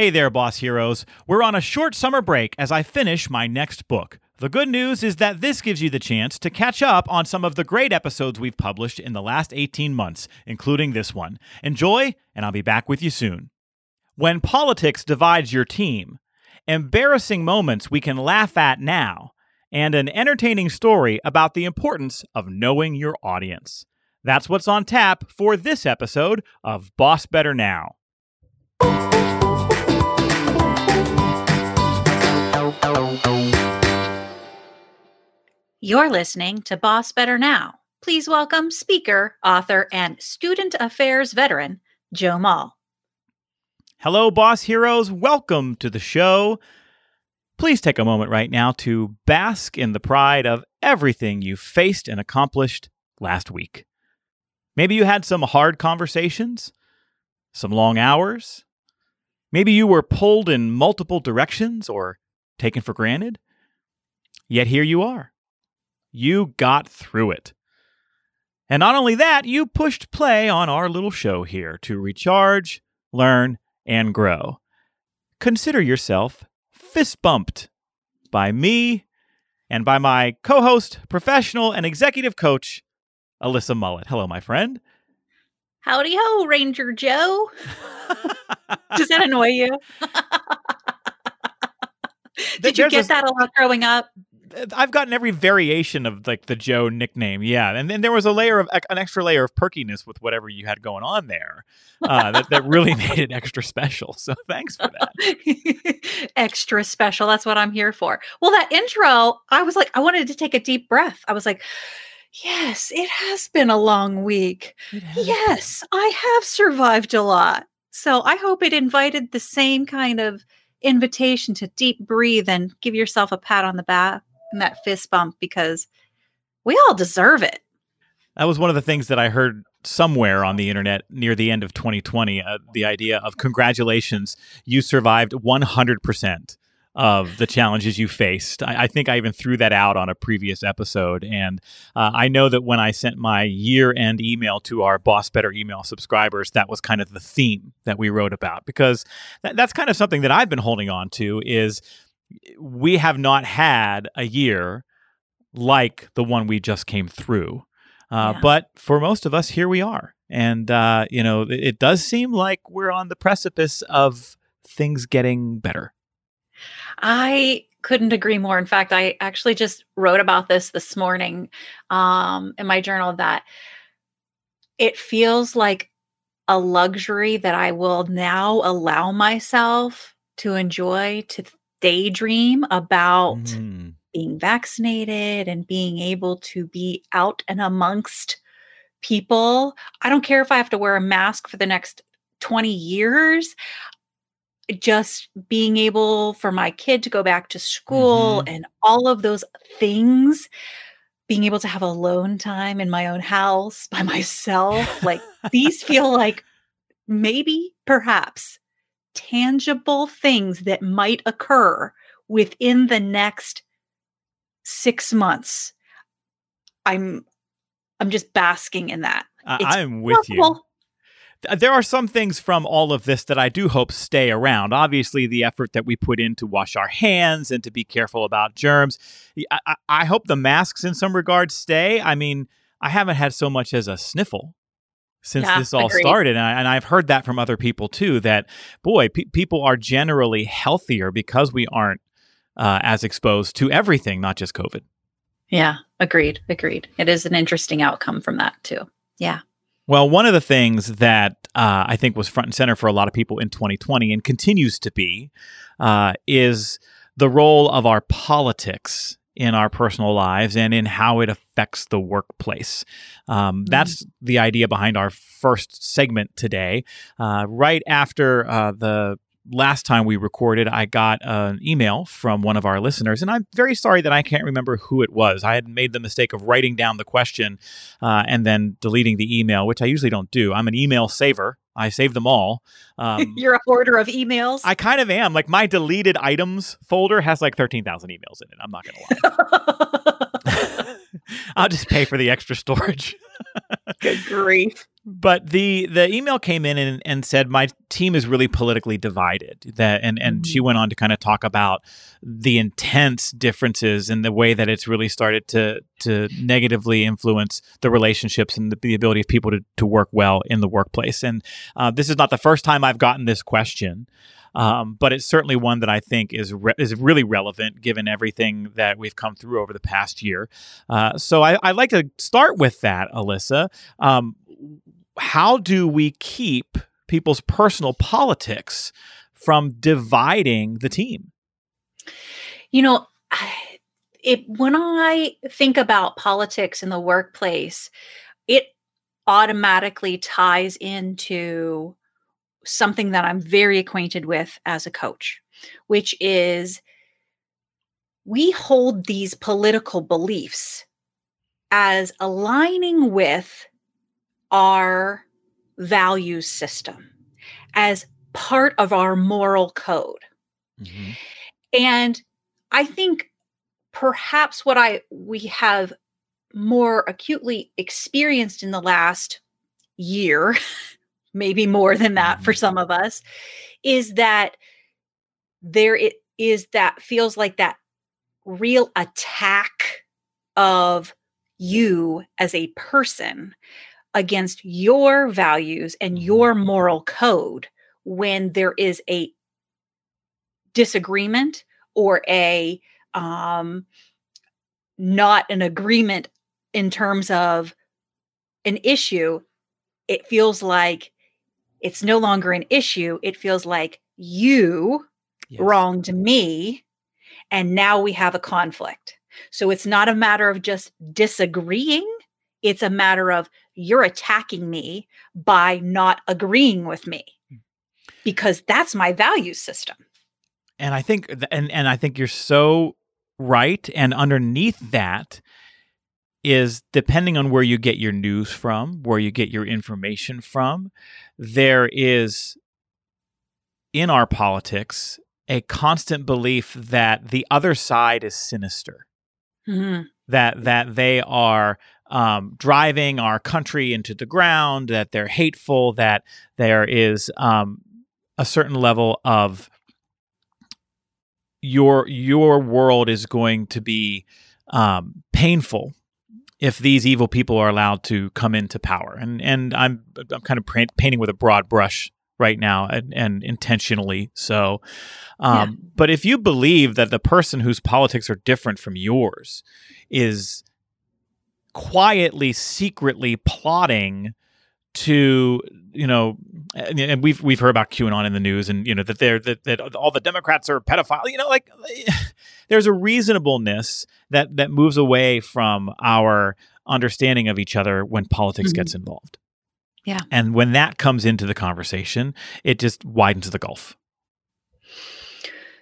Hey there, boss heroes. We're on a short summer break as I finish my next book. The good news is that this gives you the chance to catch up on some of the great episodes we've published in the last 18 months, including this one. Enjoy, and I'll be back with you soon. When politics divides your team, embarrassing moments we can laugh at now, and an entertaining story about the importance of knowing your audience. That's what's on tap for this episode of Boss Better Now. You're listening to Boss Better Now. Please welcome speaker, author, and student affairs veteran, Joe Mull. Hello, boss heroes. Welcome to the show. Please take a moment right now to bask in the pride of everything you faced and accomplished last week. Maybe you had some hard conversations, some long hours. Maybe you were pulled in multiple directions or taken for granted. Yet here you are you got through it. And not only that, you pushed play on our little show here to recharge, learn, and grow. Consider yourself fist bumped by me and by my co host, professional, and executive coach, Alyssa Mullet. Hello, my friend. Howdy ho, Ranger Joe. Does that annoy you? Did you get that a lot growing up? I've gotten every variation of like the Joe nickname, yeah, and then there was a layer of an extra layer of perkiness with whatever you had going on there, uh, that that really made it extra special. So thanks for that. extra special. That's what I'm here for. Well, that intro, I was like, I wanted to take a deep breath. I was like. Yes, it has been a long week. Yes, I have survived a lot. So I hope it invited the same kind of invitation to deep breathe and give yourself a pat on the back and that fist bump because we all deserve it. That was one of the things that I heard somewhere on the internet near the end of 2020 uh, the idea of congratulations, you survived 100% of the challenges you faced. I, I, think I even threw that out on a previous episode. And uh, I know that when I sent my year end email to our Boss Better email subscribers, that was kind of the theme that we wrote about because that, that's kind of something that I've been holding on to is we have not had a year like the one we just came through. Uh, yeah. But for most of us, here we are. And, uh, you know, it, it does seem like we're on the precipice of things getting better. I couldn't agree more. In fact, I actually just wrote about this this morning um, in my journal that it feels like a luxury that I will now allow myself to enjoy, to daydream about mm. being vaccinated and being able to be out and amongst people. I don't care if I have to wear a mask for the next 20 years. Just being able for my kid to go back to school mm-hmm. and all of those things, being able to have alone time in my own house by myself, like these feel like maybe, perhaps tangible things that might occur within the next six months. I'm I'm just basking in that. I'm with you. There are some things from all of this that I do hope stay around. Obviously, the effort that we put in to wash our hands and to be careful about germs. I, I hope the masks, in some regards, stay. I mean, I haven't had so much as a sniffle since yeah, this all agreed. started. And, I, have heard that from other people too that, boy, pe- people are generally healthier because we aren't uh, as exposed to everything, not just COVID. Yeah, agreed. Agreed. It is an interesting outcome from that too. Yeah. Well, one of the things that uh, I think was front and center for a lot of people in 2020 and continues to be uh, is the role of our politics in our personal lives and in how it affects the workplace. Um, mm-hmm. That's the idea behind our first segment today. Uh, right after uh, the last time we recorded, I got an email from one of our listeners, and I'm very sorry that I can't remember who it was. I had made the mistake of writing down the question uh, and then deleting the email, which I usually don't do. I'm an email saver. I save them all. Um, You're a hoarder of emails. I kind of am. Like my deleted items folder has like thirteen thousand emails in it. I'm not gonna lie. I'll just pay for the extra storage. Good grief! but the the email came in and, and said my team is really politically divided that and and mm-hmm. she went on to kind of talk about the intense differences and the way that it's really started to to negatively influence the relationships and the, the ability of people to, to work well in the workplace and uh, this is not the first time i've gotten this question um, but it's certainly one that I think is re- is really relevant given everything that we've come through over the past year. Uh, so I, would like to start with that, Alyssa. Um, how do we keep people's personal politics from dividing the team? You know, it, when I think about politics in the workplace, it automatically ties into something that I'm very acquainted with as a coach, which is we hold these political beliefs as aligning with our value system, as part of our moral code. Mm-hmm. And I think perhaps what I we have more acutely experienced in the last year maybe more than that for mm-hmm. some of us, is that there it is that feels like that real attack of you as a person against your values and mm-hmm. your moral code when there is a disagreement or a um not an agreement in terms of an issue it feels like it's no longer an issue. It feels like you yes. wronged me. And now we have a conflict. So it's not a matter of just disagreeing. It's a matter of you're attacking me by not agreeing with me hmm. because that's my value system. And I think, and, and I think you're so right. And underneath that, is depending on where you get your news from, where you get your information from, there is in our politics a constant belief that the other side is sinister. Mm-hmm. That that they are um, driving our country into the ground, that they're hateful, that there is um, a certain level of your your world is going to be um, painful if these evil people are allowed to come into power. And and I'm I'm kind of painting with a broad brush right now and, and intentionally so. Um, yeah. But if you believe that the person whose politics are different from yours is quietly, secretly plotting to you know and we've we've heard about QAnon in the news and you know that they're that, that all the Democrats are pedophile you know like there's a reasonableness that that moves away from our understanding of each other when politics mm-hmm. gets involved. Yeah. And when that comes into the conversation it just widens the gulf.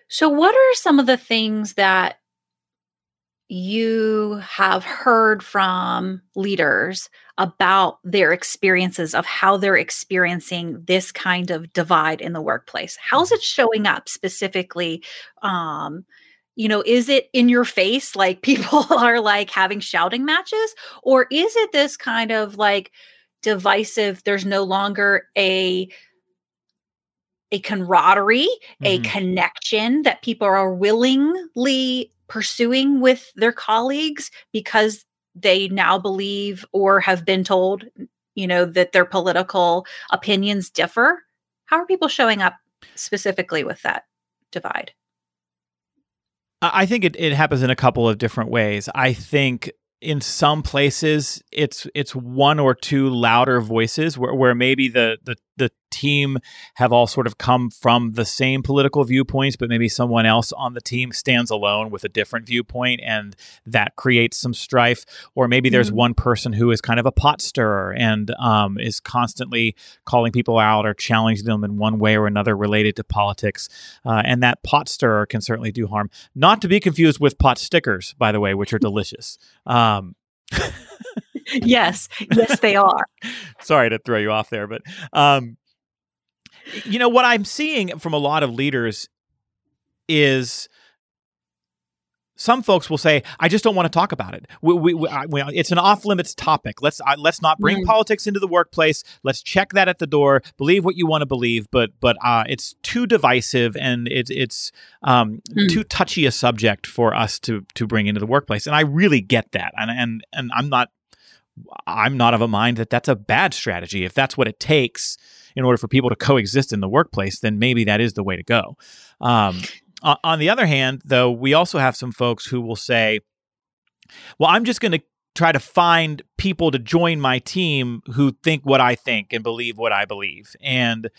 So what are some of the things that you have heard from leaders about their experiences of how they're experiencing this kind of divide in the workplace how's it showing up specifically um, you know is it in your face like people are like having shouting matches or is it this kind of like divisive there's no longer a a camaraderie mm-hmm. a connection that people are willingly pursuing with their colleagues because they now believe or have been told you know that their political opinions differ how are people showing up specifically with that divide? I think it, it happens in a couple of different ways. I think in some places it's it's one or two louder voices where, where maybe the, the the team have all sort of come from the same political viewpoints but maybe someone else on the team stands alone with a different viewpoint and that creates some strife. Or maybe there's mm-hmm. one person who is kind of a pot stirrer and um, is constantly calling people out or challenging them in one way or another related to politics. Uh, and that pot stirrer can certainly do harm. Not to be confused with pot stickers by the way which are delicious. Um, um, yes, yes, they are. Sorry to throw you off there, but um, you know what I'm seeing from a lot of leaders is some folks will say, "I just don't want to talk about it. We, we, we, I, it's an off limits topic. Let's uh, let's not bring mm. politics into the workplace. Let's check that at the door. Believe what you want to believe, but but uh, it's too divisive and it's it's um, mm. too touchy a subject for us to to bring into the workplace. And I really get that. And and and I'm not I'm not of a mind that that's a bad strategy. If that's what it takes in order for people to coexist in the workplace, then maybe that is the way to go. Um, on the other hand, though, we also have some folks who will say, well, I'm just going to try to find people to join my team who think what I think and believe what I believe. And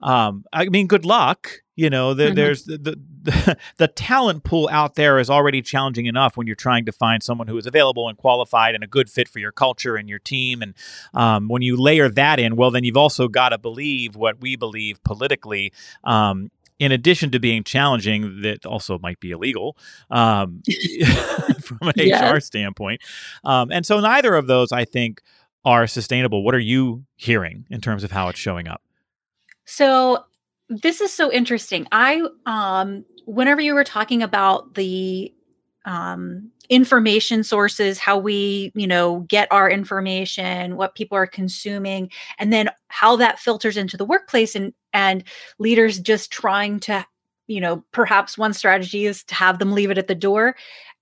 um, I mean, good luck. You know, the, mm-hmm. there's the, the, the talent pool out there is already challenging enough when you're trying to find someone who is available and qualified and a good fit for your culture and your team. And um, when you layer that in, well, then you've also got to believe what we believe politically. Um, in addition to being challenging, that also might be illegal um, from an. HR standpoint. Um, and so neither of those, I think, are sustainable. What are you hearing in terms of how it's showing up? So this is so interesting. I um whenever you were talking about the um information sources, how we, you know, get our information, what people are consuming, and then how that filters into the workplace and and leaders just trying to, you know, perhaps one strategy is to have them leave it at the door.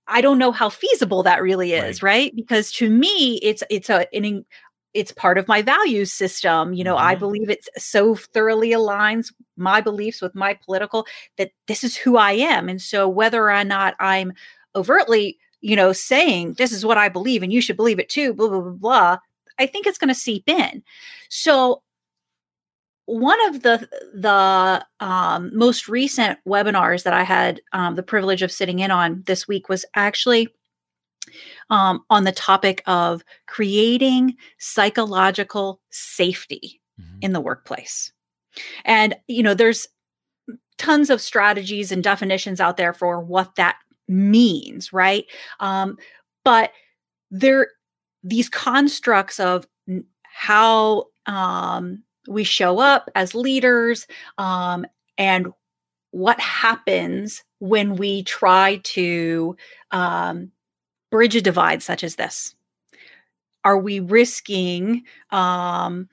I don't know how feasible that really is, right? right? Because to me, it's it's a an it's part of my values system. You know, mm-hmm. I believe it so thoroughly aligns my beliefs with my political that this is who I am. And so whether or not I'm overtly you know, saying this is what I believe and you should believe it too, blah, blah, blah, blah, I think it's going to seep in. So one of the the um, most recent webinars that I had um, the privilege of sitting in on this week was actually um, on the topic of creating psychological safety mm-hmm. in the workplace. And you know, there's tons of strategies and definitions out there for what that means, right? Um, but there, these constructs of how um, we show up as leaders um, and what happens when we try to um, bridge a divide such as this. Are we risking um,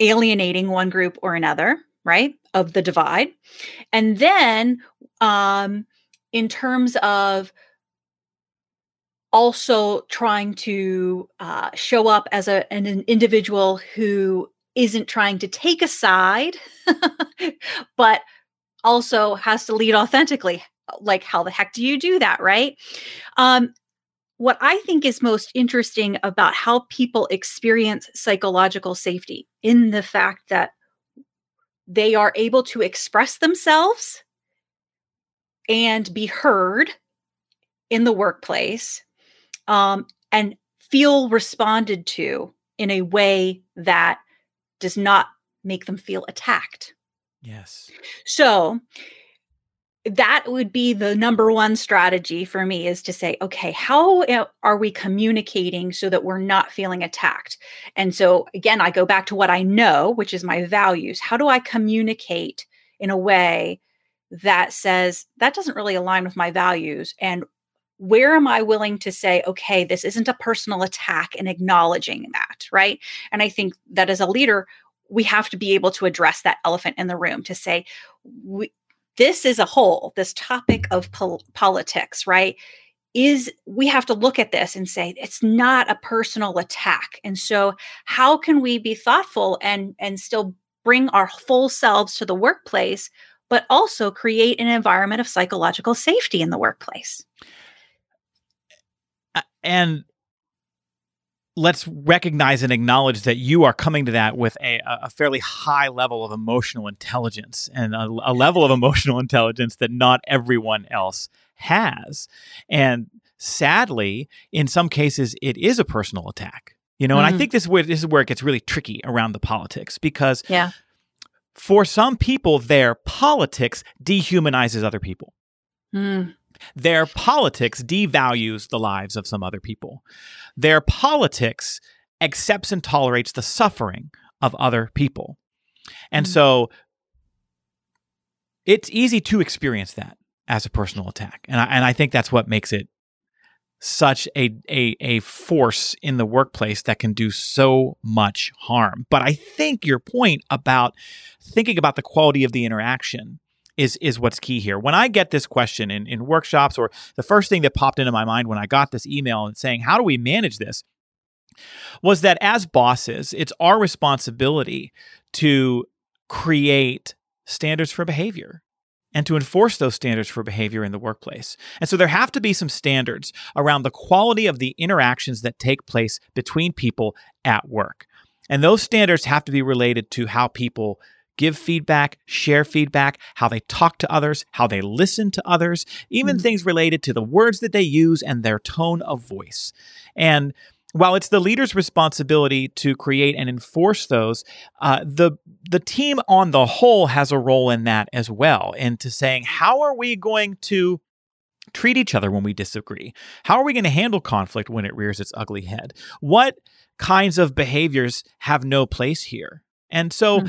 alienating one group or another, right, of the divide? And then um, in terms of also trying to uh, show up as a, an, an individual who isn't trying to take a side, but also has to lead authentically. Like, how the heck do you do that, right? Um, what I think is most interesting about how people experience psychological safety in the fact that they are able to express themselves and be heard in the workplace um, and feel responded to in a way that does not make them feel attacked. Yes. So that would be the number one strategy for me is to say, okay, how are we communicating so that we're not feeling attacked? And so again, I go back to what I know, which is my values. How do I communicate in a way that says that doesn't really align with my values and where am I willing to say, okay, this isn't a personal attack and acknowledging that, right? And I think that as a leader, we have to be able to address that elephant in the room to say, we, this is a whole, this topic of pol- politics, right? Is we have to look at this and say it's not a personal attack. And so, how can we be thoughtful and and still bring our full selves to the workplace but also create an environment of psychological safety in the workplace. And let's recognize and acknowledge that you are coming to that with a, a fairly high level of emotional intelligence and a, a, level of emotional intelligence that not everyone else has. And sadly, in some cases, it is a personal attack. You know, mm-hmm. and I mm-hmm. think this is where this is where it gets really tricky around the politics because yeah for some people, their politics dehumanizes other people. Mm. Their politics devalues the lives of some other people. Their politics accepts and tolerates the suffering of other people. And mm. so it's easy to experience that. as a personal attack. And I, and I think that's what makes it such a, a a force in the workplace that can do so much harm. But I think your point about thinking about the quality of the interaction is is what's key here. When I get this question in, in workshops, or the first thing that popped into my mind when I got this email and saying, How do we manage this? was that as bosses, it's our responsibility to create standards for behavior and to enforce those standards for behavior in the workplace. And so there have to be some standards around the quality of the interactions that take place between people at work. And those standards have to be related to how people give feedback, share feedback, how they talk to others, how they listen to others, even mm-hmm. things related to the words that they use and their tone of voice. And while it's the leader's responsibility to create and enforce those, uh, the the team on the whole has a role in that as well. Into saying how are we going to treat each other when we disagree? How are we going to handle conflict when it rears its ugly head? What kinds of behaviors have no place here? And so, mm-hmm.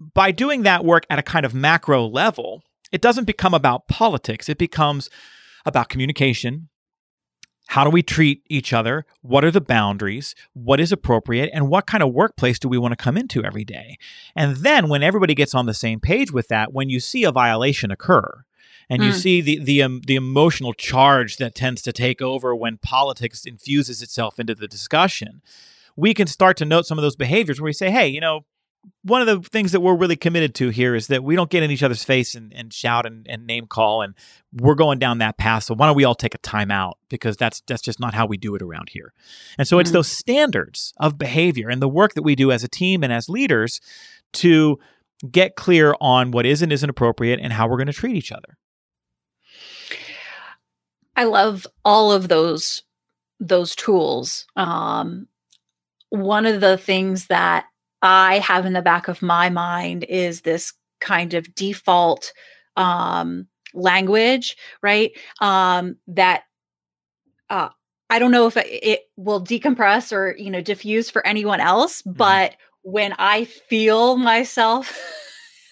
By doing that work at a kind of macro level, it doesn't become about politics. It becomes about communication, how do we treat each other? What are the boundaries? What is appropriate? And what kind of workplace do we want to come into every day? And then when everybody gets on the same page with that, when you see a violation occur, and you mm. see the the um, the emotional charge that tends to take over when politics infuses itself into the discussion, we can start to note some of those behaviors where we say, "Hey, you know, one of the things that we're really committed to here is that we don't get in each other's face and, and shout and, and, name call and we're going down that path. So why don't we all take a time out? Because that's that's just not how we do it around here. And so mm-hmm. it's those standards of behavior and the work that we do as a team and as leaders to get clear on what is and isn't appropriate and how we're going to treat each other. I love all of those those tools. Um, one of the things that I have in the back of my mind is this kind of default um, language, right? Um, that uh, I don't know if it will decompress or you know diffuse for anyone else, mm-hmm. but when I feel myself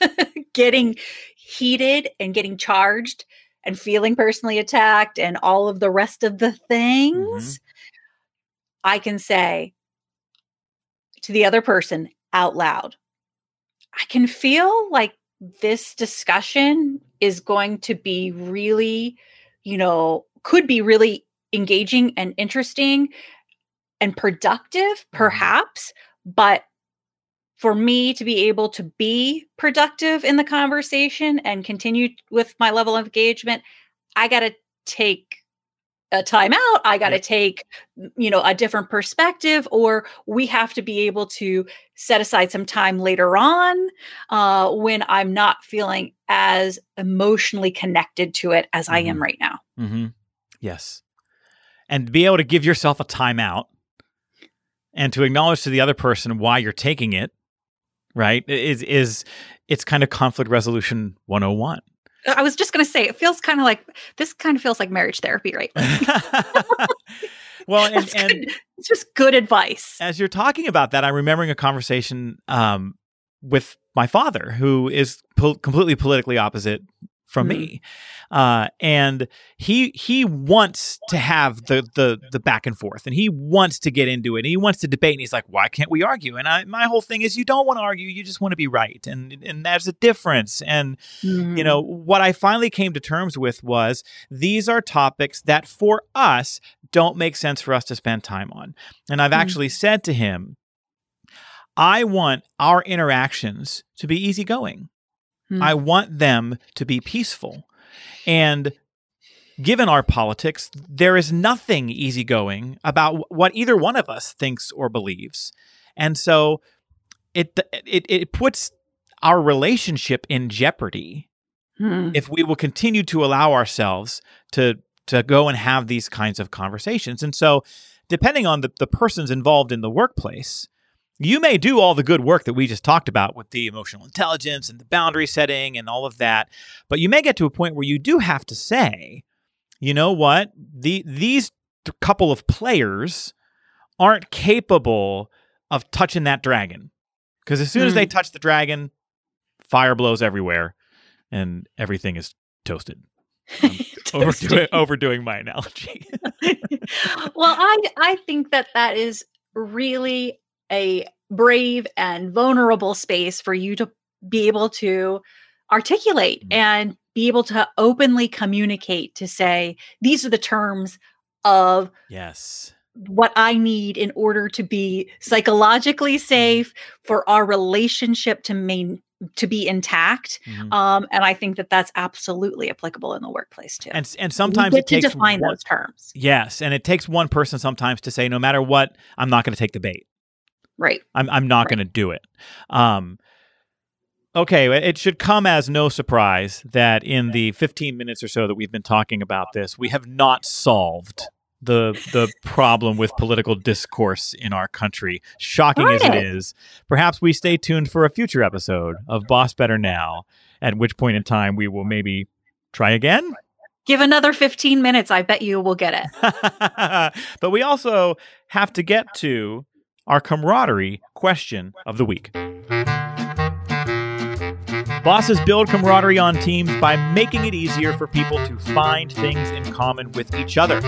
getting heated and getting charged and feeling personally attacked and all of the rest of the things, mm-hmm. I can say to the other person, out loud. I can feel like this discussion is going to be really, you know, could be really engaging and interesting and productive, mm-hmm. perhaps. But for me to be able to be productive in the conversation and continue with my level of engagement, I got to take a timeout. I got to take, you know, a different perspective, or we have to be able to set aside some time later on uh, when I'm not feeling as emotionally connected to it as mm-hmm. I am mm-hmm. right now. Mm-hmm. Yes. And be able to give yourself a timeout and to acknowledge to the other person why you're taking it, right? Is, is it's kind of conflict resolution 101 I was just going to say, it feels kind of like this kind of feels like marriage therapy, right? well, and, and it's just good advice. As you're talking about that, I'm remembering a conversation um, with my father, who is po- completely politically opposite from mm-hmm. me uh, and he he wants to have the the the back and forth and he wants to get into it and he wants to debate and he's like why can't we argue and I, my whole thing is you don't want to argue you just want to be right and and there's a difference and mm-hmm. you know what I finally came to terms with was these are topics that for us don't make sense for us to spend time on and I've mm-hmm. actually said to him I want our interactions to be easygoing. Hmm. I want them to be peaceful. And given our politics, there is nothing easygoing about what either one of us thinks or believes. And so it it it puts our relationship in jeopardy hmm. if we will continue to allow ourselves to to go and have these kinds of conversations. And so depending on the, the persons involved in the workplace, you may do all the good work that we just talked about with the emotional intelligence and the boundary setting and all of that, but you may get to a point where you do have to say, you know what, the these couple of players aren't capable of touching that dragon. Because as soon mm. as they hmm. touch the dragon, fire blows everywhere and everything is toasted. overdoing, overdoing my analogy. well, I I think that that is really a brave and vulnerable space for you to be able to articulate mm-hmm. and be able to openly communicate to say these are the terms of yes what I need in order to be psychologically mm-hmm. safe for our relationship to main to be intact. Mm-hmm. Um, and I think that that's absolutely applicable in the workplace too. And and sometimes it takes to define one, those terms. Yes, and it takes one person sometimes to say, no matter what, I'm not going to take the bait. Right. I'm I'm not right. going to do it. Um, okay, it should come as no surprise that in the 15 minutes or so that we've been talking about this, we have not solved the the problem with political discourse in our country. Shocking as it is, perhaps we stay tuned for a future episode of Boss Better Now, at which point in time we will maybe try again. Give another 15 minutes. I bet you we'll get it. but we also have to get to our camaraderie question of the week. Bosses build camaraderie on teams by making it easier for people to find things in common with each other.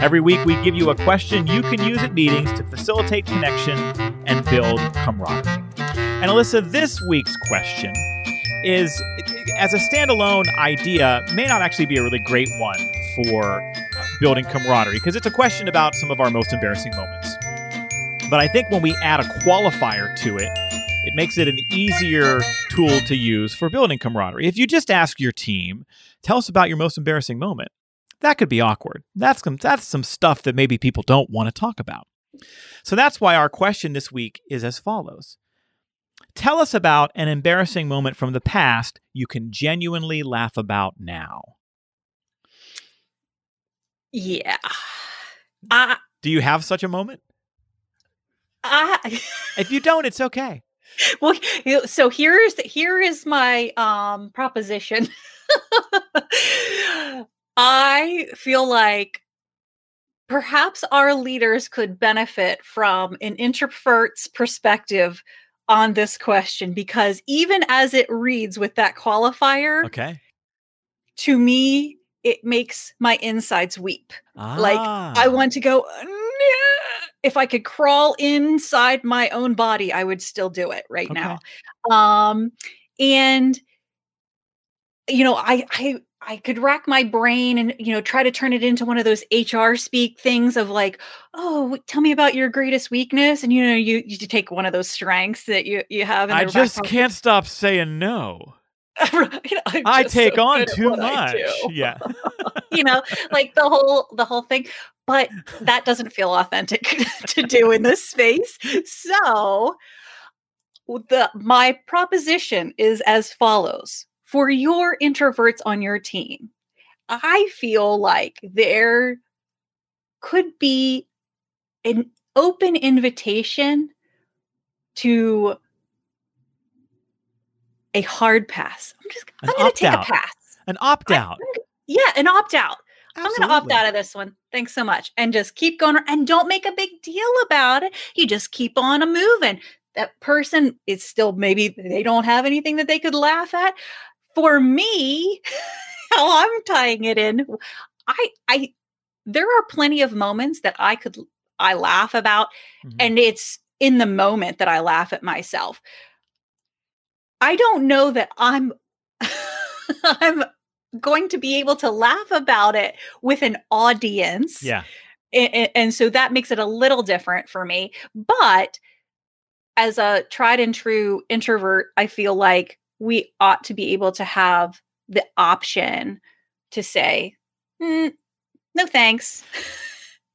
Every week, we give you a question you can use at meetings to facilitate connection and build camaraderie. And Alyssa, this week's question is as a standalone idea, may not actually be a really great one for building camaraderie because it's a question about some of our most embarrassing moments. But I think when we add a qualifier to it, it makes it an easier tool to use for building camaraderie. If you just ask your team, tell us about your most embarrassing moment, that could be awkward. That's some, that's some stuff that maybe people don't want to talk about. So that's why our question this week is as follows Tell us about an embarrassing moment from the past you can genuinely laugh about now. Yeah. Uh, Do you have such a moment? Uh, if you don't, it's okay. Well, so here's here is my um proposition. I feel like perhaps our leaders could benefit from an introvert's perspective on this question because even as it reads with that qualifier, okay, to me it makes my insides weep. Ah. Like I want to go. If I could crawl inside my own body, I would still do it right okay. now. Um, and you know, I I I could rack my brain and you know try to turn it into one of those HR speak things of like, oh, tell me about your greatest weakness, and you know you you take one of those strengths that you you have. I just can't stop saying no. you know, I take so on too much. Yeah, you know, like the whole the whole thing, but that doesn't feel authentic to do in this space. So the my proposition is as follows for your introverts on your team, I feel like there could be an open invitation to a hard pass. I'm just an I'm going to take out. a pass. An opt out. yeah, an opt out. I'm going to opt out of this one. Thanks so much. And just keep going and don't make a big deal about it. You just keep on a moving. That person is still maybe they don't have anything that they could laugh at for me, how I'm tying it in, I I there are plenty of moments that I could I laugh about mm-hmm. and it's in the moment that I laugh at myself. I don't know that I'm I'm going to be able to laugh about it with an audience. Yeah. And, and, so that makes it a little different for me. But as a tried and true introvert, I feel like we ought to be able to have the option to say, mm, no thanks.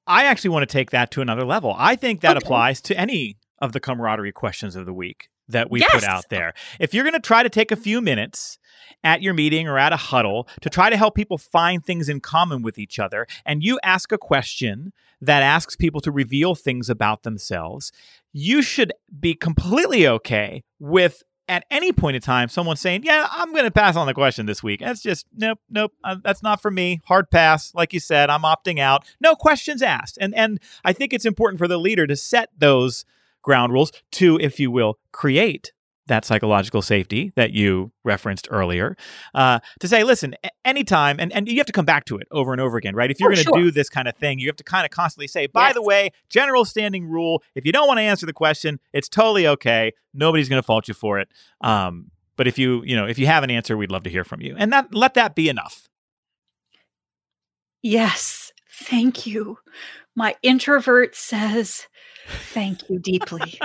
I actually want to take that to another level. I think that okay. applies to any of the camaraderie questions of the week that we yes. put out there. If you're going to try to take a few minutes at your meeting or at a huddle to try to help people find things in common with each other, and you ask a question that asks people to reveal things about themselves, you should be completely okay with at any point in time someone saying, "Yeah, I'm going to pass on the question this week." That's just nope, nope. Uh, that's not for me. Hard pass. Like you said, I'm opting out. No questions asked. And and I think it's important for the leader to set those ground rules to, if you will, create that psychological safety that you referenced earlier uh, to say, listen, anytime, and, and you have to come back to it over and over again, right? If you're Oh, going to sure. do this kind of thing, you have to kind of constantly say, by Yes. the way, general standing rule, if you don't want to answer the question, it's totally okay. Nobody's going to fault you for it. Um, but if you, you know, if you have an answer, we'd love to hear from you. And that let that be enough. Yes. Thank you. My introvert says thank you deeply.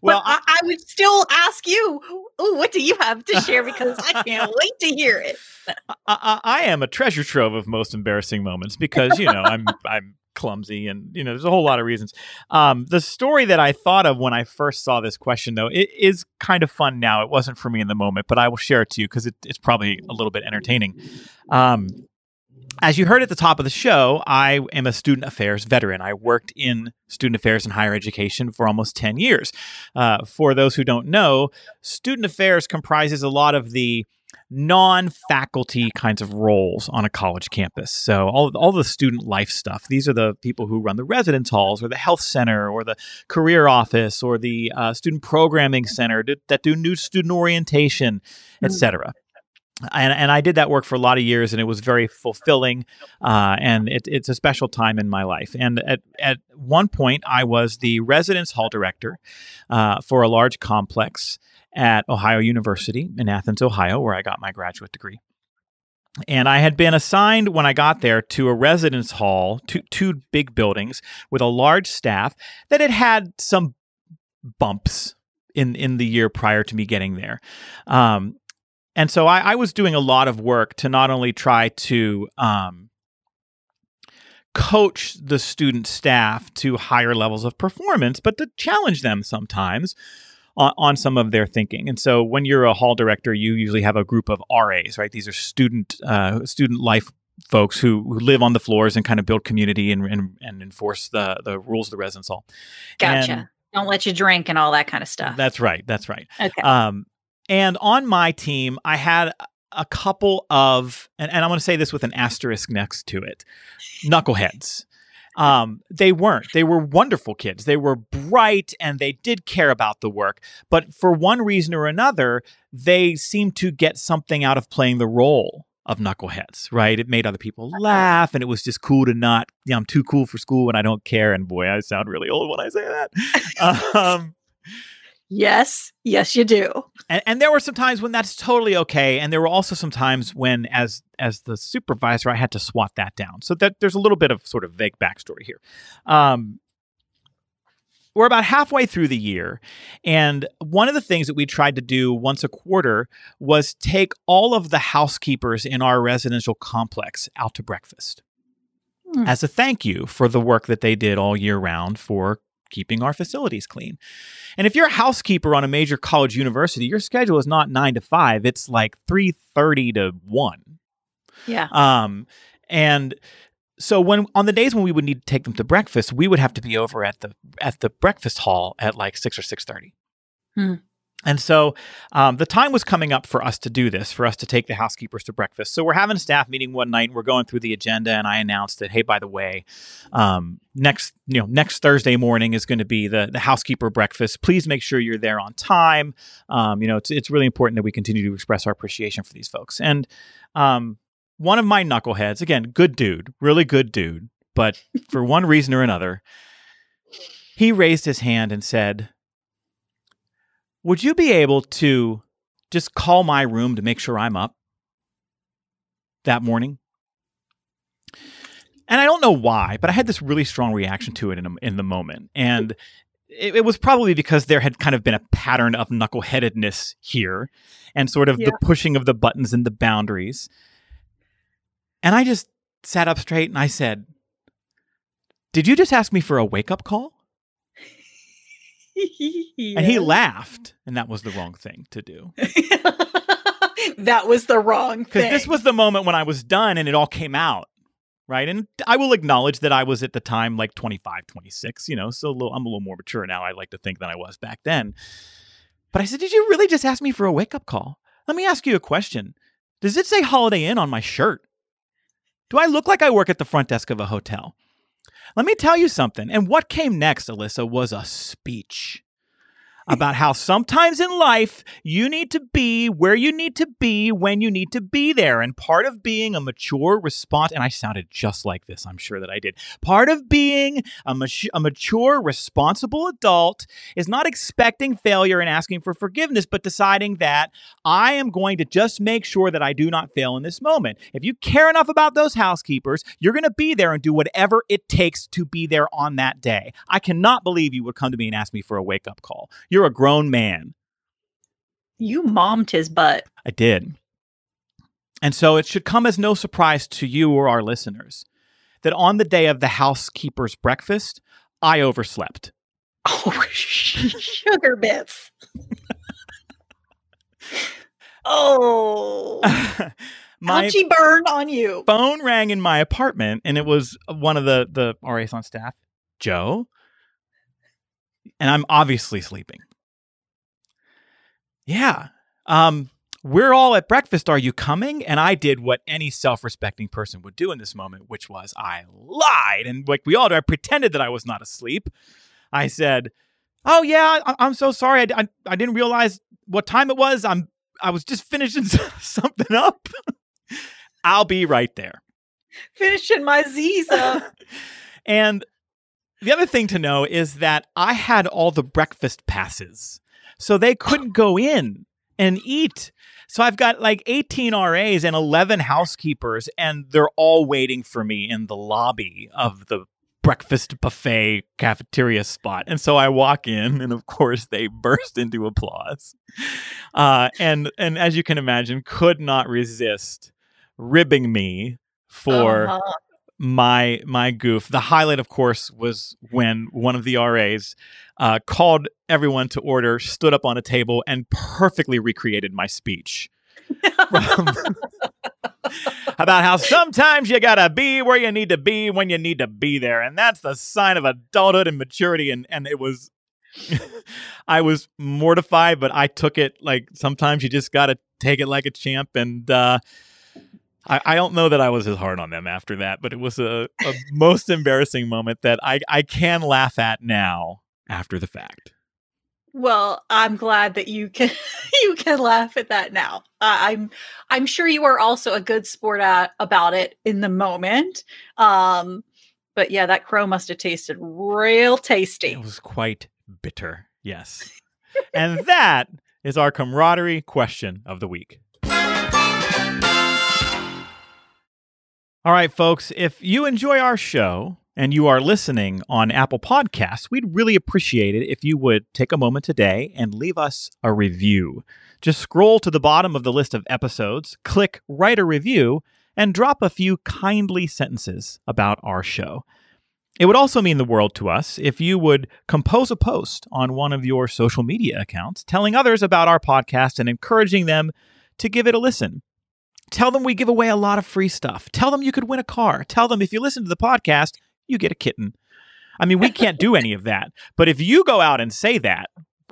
well, I, I would still ask you, oh, what do you have to share? Because I can't wait to hear it. I, I, I am a treasure trove of most embarrassing moments because you know I'm I'm clumsy and you know there's a whole lot of reasons. Um, the story that I thought of when I first saw this question though it is kind of fun now. It wasn't for me in the moment, but I will share it to you because it, it's probably a little bit entertaining. Um, as you heard at the top of the show, I am a student affairs veteran. I worked in student affairs and higher education for almost 10 years. Uh, for those who don't know, student affairs comprises a lot of the non faculty kinds of roles on a college campus. So, all, all the student life stuff. These are the people who run the residence halls or the health center or the career office or the uh, student programming center that, do new student orientation, Mm. etc and, and I did that work for a lot of years, and it was very fulfilling. Uh, and it, it's a special time in my life. And at, at one point, I was the residence hall director uh, for a large complex at Ohio University in Athens, Ohio, where I got my graduate degree. And I had been assigned when I got there to a residence hall, two, two big buildings with a large staff that had had some bumps in, in the year prior to me getting there. Um, and so I, I, was doing a lot of work to not only try to um, coach the student staff to higher levels of performance, but to challenge them sometimes on, on, some of their thinking. And so when you're a hall director, you usually have a group of RAs, right? These are student uh, student life folks who, who live on the floors and kind of build community and, and, and enforce the, the rules of the residence hall. Gotcha. And Don't let you drink and all that kind of stuff. That's right. That's right. Okay. Um, and on my team, I had a couple of, and, and I'm going to say this with an asterisk next to it, knuckleheads. Um, they weren't. They were wonderful kids. They were bright and they did care about the work. But for one reason or another, they seemed to get something out of playing the role of knuckleheads, right? It made other people laugh and it was just cool to not, you know, I'm too cool for school and I don't care. And boy, I sound really old when I say that. um, Yes, yes, you do. and, and there were some times when that's totally okay, and there were also some times when, as as the supervisor, I had to swat that down. So that there's a little bit of sort of vague backstory here. Um, we're about halfway through the year, and one of the things that we tried to do once a quarter was take all of the housekeepers in our residential complex out to breakfast Hmm. as a thank you for the work that they did all year round for keeping our facilities clean. And if you're a housekeeper on a major college university, your schedule is not 9 to 5, it's like 3:30 to 1. Yeah. Um and so when on the days when we would need to take them to breakfast, we would have to be over at the at the breakfast hall at like 6 or 6:30. Hmm. And so um, the time was coming up for us to do this, for us to take the housekeepers to breakfast. So we're having a staff meeting one night. And we're going through the agenda, and I announced that, hey, by the way, um, next you know next Thursday morning is going to be the the housekeeper breakfast. Please make sure you're there on time. Um, you know, it's it's really important that we continue to express our appreciation for these folks. And um, one of my knuckleheads, again, good dude, really good dude, but for one reason or another, he raised his hand and said would you be able to just call my room to make sure I'm up that morning? And I don't know why, but I had this really strong reaction to it in, a, in the moment. And it, it, was probably because there had kind of been a pattern of knuckleheadedness here and sort of Yeah. the pushing of the buttons and the boundaries. And I just sat up straight and I said, Did you just ask me for a wake up call? And he laughed, and that was the wrong thing to do. that was the wrong thing. Because this was the moment when I was done and it all came out. Right. And I will acknowledge that I was at the time like 25, 26, you know, so a little, I'm a little more mature now. I like to think than I was back then. But I said, Did you really just ask me for a wake up call? Let me ask you a question. Does it say Holiday Inn on my shirt? Do I look like I work at the front desk of a hotel? Let me tell you something. And what came next, Alyssa, was a speech. About how sometimes in life you need to be where you need to be when you need to be there. And part of being a mature response, and I sounded just like this, I'm sure that I did. Part of being a, a mature, responsible adult is not expecting failure and asking for forgiveness, but deciding that I am going to just make sure that I do not fail in this moment. If you care enough about those housekeepers, you're going to be there and do whatever it takes to be there on that day. I cannot believe you would come to me and ask me for a wake up call. You're a grown man. You mommed his butt. I did. And so it should come as no surprise to you or our listeners that on the day of the housekeeper's breakfast, I overslept. Oh, sugar bits. oh. my Punchy burn on you. Phone rang in my apartment and it was one of the the RAs on staff, Joe. And I'm obviously sleeping. Yeah. Um, we're all at breakfast. Are you coming? And I did what any self respecting person would do in this moment, which was I lied. And like we all do, I pretended that I was not asleep. I said, Oh, yeah, I- am so sorry. I-, I-, I didn't realize what time it was. I'm, I was just finishing something up. I'll be right there. Finishing my Ziza. and the other thing to know is that I had all the breakfast passes so they couldn't go in and eat. So I've got like 18 RAs and 11 housekeepers, and they're all waiting for me in the lobby of the breakfast buffet cafeteria spot. And so I walk in, and of course they burst into applause. Uh, and and as you can imagine, could not resist ribbing me for uh-huh. My my goof. The highlight, of course, was when one of the RAs uh, called everyone to order, stood up on a table, and perfectly recreated my speech. about how sometimes you gotta be where you need to be when you need to be there, and that's the sign of adulthood and maturity. And and it was, I was mortified, but I took it like sometimes you just gotta take it like a champ. And uh, I, I don't know that I was as hard on them after that, but it was a, a most embarrassing moment that I I can laugh at now after the fact. Well, I'm glad that you can you can laugh at that now. Uh, I'm I'm sure you are also a good sport at, about it in the moment. Um, but yeah, that crow must have tasted real tasty. It was quite bitter. Yes, and that is our camaraderie question of the week. All right, folks, if you enjoy our show, and you are listening on Apple Podcasts, we'd really appreciate it if you would take a moment today and leave us a review. Just scroll to the bottom of the list of episodes, click write a review, and drop a few kindly sentences about our show. It would also mean the world to us if you would compose a post on one of your social media accounts telling others about our podcast and encouraging them to give it a listen. Tell them we give away a lot of free stuff. Tell them you could win a car. Tell them if you listen to the podcast, you get a kitten. I mean, we can't do any of that. But if you go out and say that,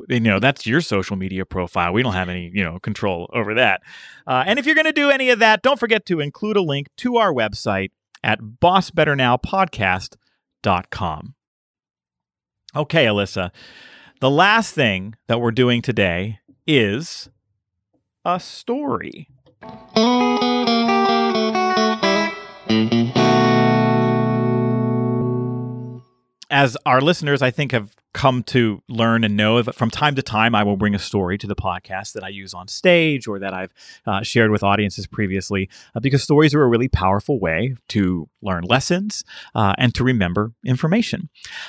you know that's your social media profile we don't have any you know control over that uh, and if you're going to do any of that don't forget to include a link to our website at bossbetternowpodcast.com okay alyssa the last thing that we're doing today is a story as our listeners, I think, have come to learn and know that from time to time, I will bring a story to the podcast that I use on stage or that I've uh, shared with audiences previously, uh, because stories are a really powerful way to learn lessons uh, and to remember information.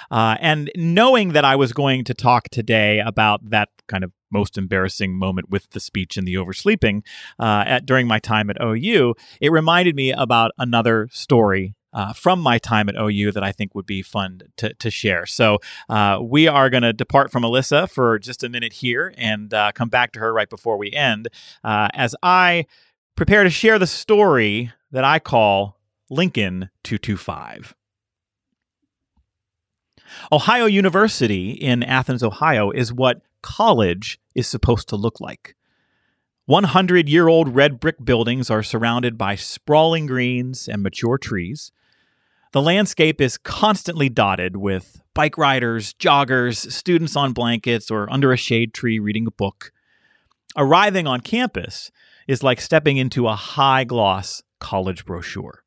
Uh, and knowing that I was going to talk today about that kind of most embarrassing moment with the speech and the oversleeping uh, at, during my time at OU, it reminded me about another story uh, from my time at OU that I think would be fun to, to share. So uh, we are going to depart from Alyssa for just a minute here and uh, come back to her right before we end uh, as I prepare to share the story that I call Lincoln 225. Ohio University in Athens, Ohio is what college is supposed to look like. 100 year old red brick buildings are surrounded by sprawling greens and mature trees. The landscape is constantly dotted with bike riders, joggers, students on blankets or under a shade tree reading a book. Arriving on campus is like stepping into a high gloss college brochure.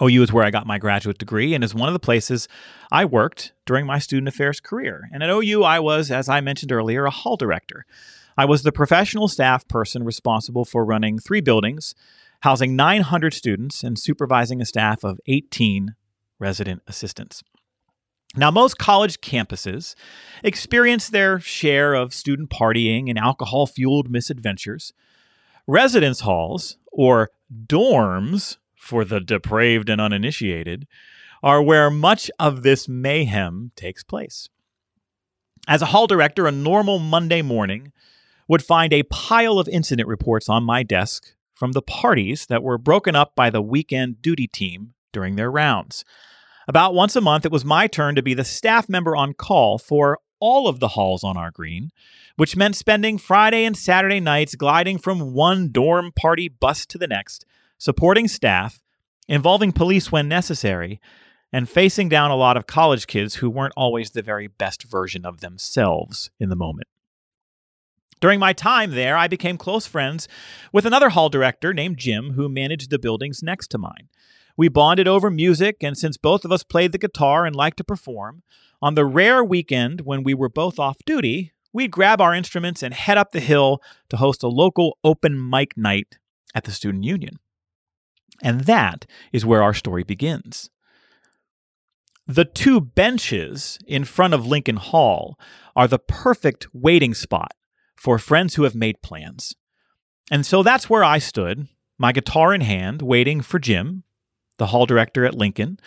OU is where I got my graduate degree and is one of the places I worked during my student affairs career. And at OU, I was, as I mentioned earlier, a hall director. I was the professional staff person responsible for running three buildings, housing 900 students, and supervising a staff of 18 resident assistants. Now, most college campuses experience their share of student partying and alcohol fueled misadventures. Residence halls, or dorms for the depraved and uninitiated, are where much of this mayhem takes place. As a hall director, a normal Monday morning would find a pile of incident reports on my desk from the parties that were broken up by the weekend duty team during their rounds. About once a month, it was my turn to be the staff member on call for all of the halls on our green, which meant spending Friday and Saturday nights gliding from one dorm party bus to the next, supporting staff, involving police when necessary, and facing down a lot of college kids who weren't always the very best version of themselves in the moment. During my time there, I became close friends with another hall director named Jim who managed the buildings next to mine. We bonded over music, and since both of us played the guitar and liked to perform, on the rare weekend when we were both off duty, we'd grab our instruments and head up the hill to host a local open mic night at the Student Union. And that is where our story begins. The two benches in front of Lincoln Hall are the perfect waiting spot for friends who have made plans. And so that's where I stood, my guitar in hand, waiting for Jim, the hall director at Lincoln,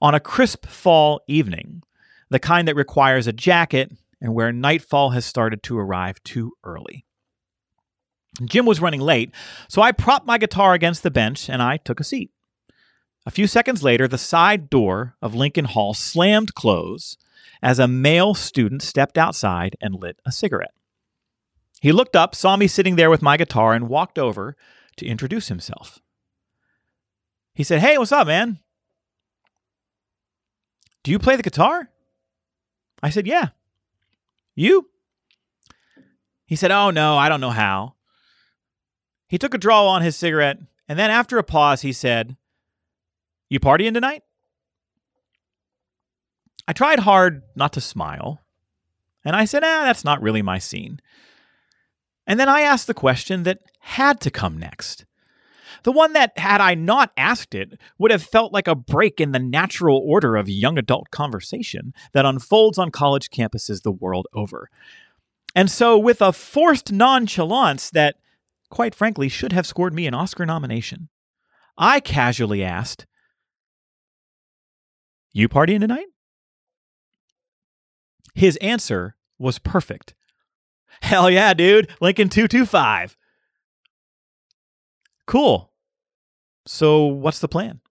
on a crisp fall evening, the kind that requires a jacket and where nightfall has started to arrive too early. Jim was running late, so I propped my guitar against the bench and I took a seat. A few seconds later, the side door of Lincoln Hall slammed close as a male student stepped outside and lit a cigarette. He looked up, saw me sitting there with my guitar, and walked over to introduce himself. He said, Hey, what's up, man? Do you play the guitar? I said, Yeah. You? He said, Oh, no, I don't know how. He took a draw on his cigarette, and then after a pause, he said, You partying tonight? I tried hard not to smile, and I said, Ah, that's not really my scene. And then I asked the question that had to come next. The one that, had I not asked it, would have felt like a break in the natural order of young adult conversation that unfolds on college campuses the world over. And so, with a forced nonchalance that quite frankly, should have scored me an Oscar nomination. I casually asked, You partying tonight? His answer was perfect. Hell yeah, dude. Lincoln 225. Cool. So, what's the plan?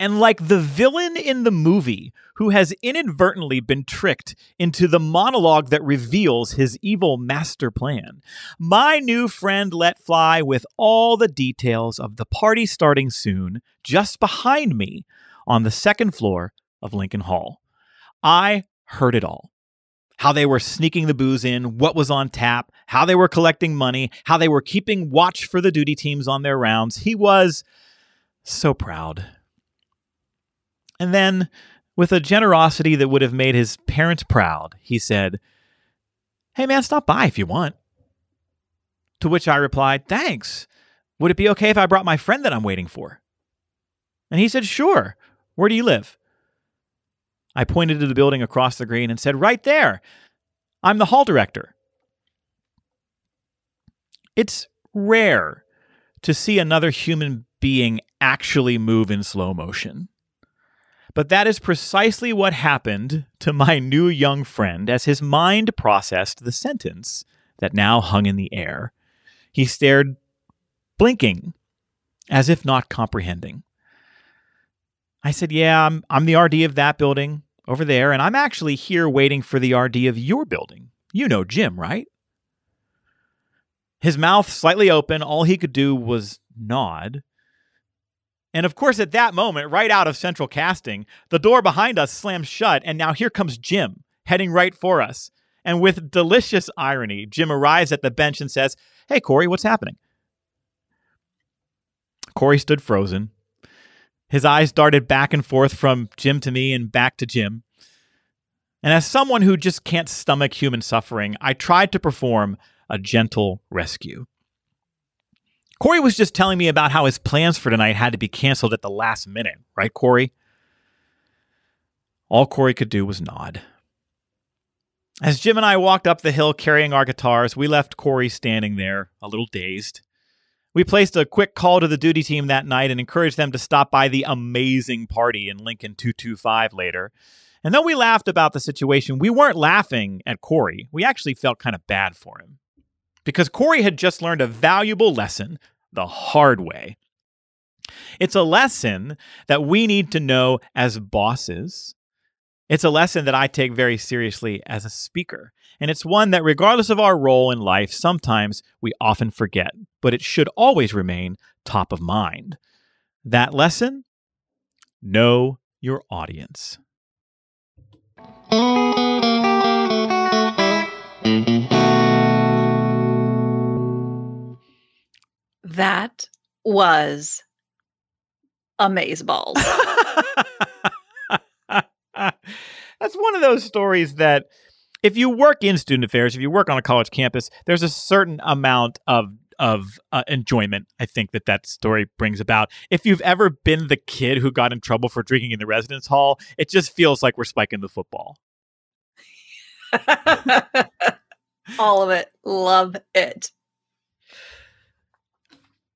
And like the villain in the movie who has inadvertently been tricked into the monologue that reveals his evil master plan, my new friend let fly with all the details of the party starting soon just behind me on the second floor of Lincoln Hall. I heard it all how they were sneaking the booze in, what was on tap, how they were collecting money, how they were keeping watch for the duty teams on their rounds. He was so proud. And then, with a generosity that would have made his parents proud, he said, Hey man, stop by if you want. To which I replied, Thanks. Would it be okay if I brought my friend that I'm waiting for? And he said, Sure. Where do you live? I pointed to the building across the green and said, Right there. I'm the hall director. It's rare to see another human being actually move in slow motion. But that is precisely what happened to my new young friend as his mind processed the sentence that now hung in the air. He stared, blinking, as if not comprehending. I said, Yeah, I'm, I'm the RD of that building over there, and I'm actually here waiting for the RD of your building. You know Jim, right? His mouth slightly open, all he could do was nod. And of course, at that moment, right out of central casting, the door behind us slams shut, and now here comes Jim, heading right for us. And with delicious irony, Jim arrives at the bench and says, Hey, Corey, what's happening? Corey stood frozen. His eyes darted back and forth from Jim to me and back to Jim. And as someone who just can't stomach human suffering, I tried to perform a gentle rescue. Corey was just telling me about how his plans for tonight had to be canceled at the last minute, right, Corey? All Corey could do was nod. As Jim and I walked up the hill carrying our guitars, we left Corey standing there, a little dazed. We placed a quick call to the duty team that night and encouraged them to stop by the amazing party in Lincoln 225 later. And though we laughed about the situation, we weren't laughing at Corey. We actually felt kind of bad for him because Corey had just learned a valuable lesson the hard way. It's a lesson that we need to know as bosses. It's a lesson that I take very seriously as a speaker. And it's one that, regardless of our role in life, sometimes we often forget, but it should always remain top of mind. That lesson know your audience. Mm-hmm. That was amazeballs. That's one of those stories that if you work in student affairs, if you work on a college campus, there's a certain amount of of uh, enjoyment I think that that story brings about. If you've ever been the kid who got in trouble for drinking in the residence hall, it just feels like we're spiking the football. All of it. Love it.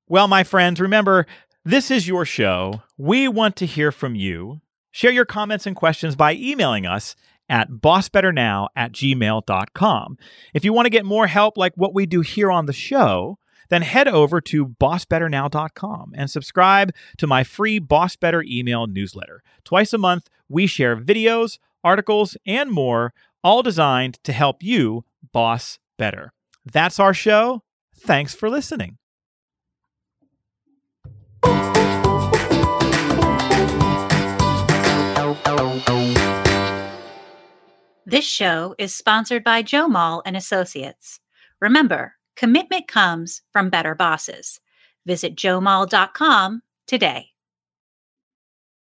Well, my friends, remember, this is your show. We want to hear from you. Share your comments and questions by emailing us at bossbetternow at gmail.com. If you want to get more help like what we do here on the show, then head over to bossbetternow.com and subscribe to my free Boss Better email newsletter. Twice a month, we share videos, articles, and more, all designed to help you boss better. That's our show. Thanks for listening. This show is sponsored by Joe Mull and Associates. Remember, commitment comes from better bosses. Visit joemull.com today.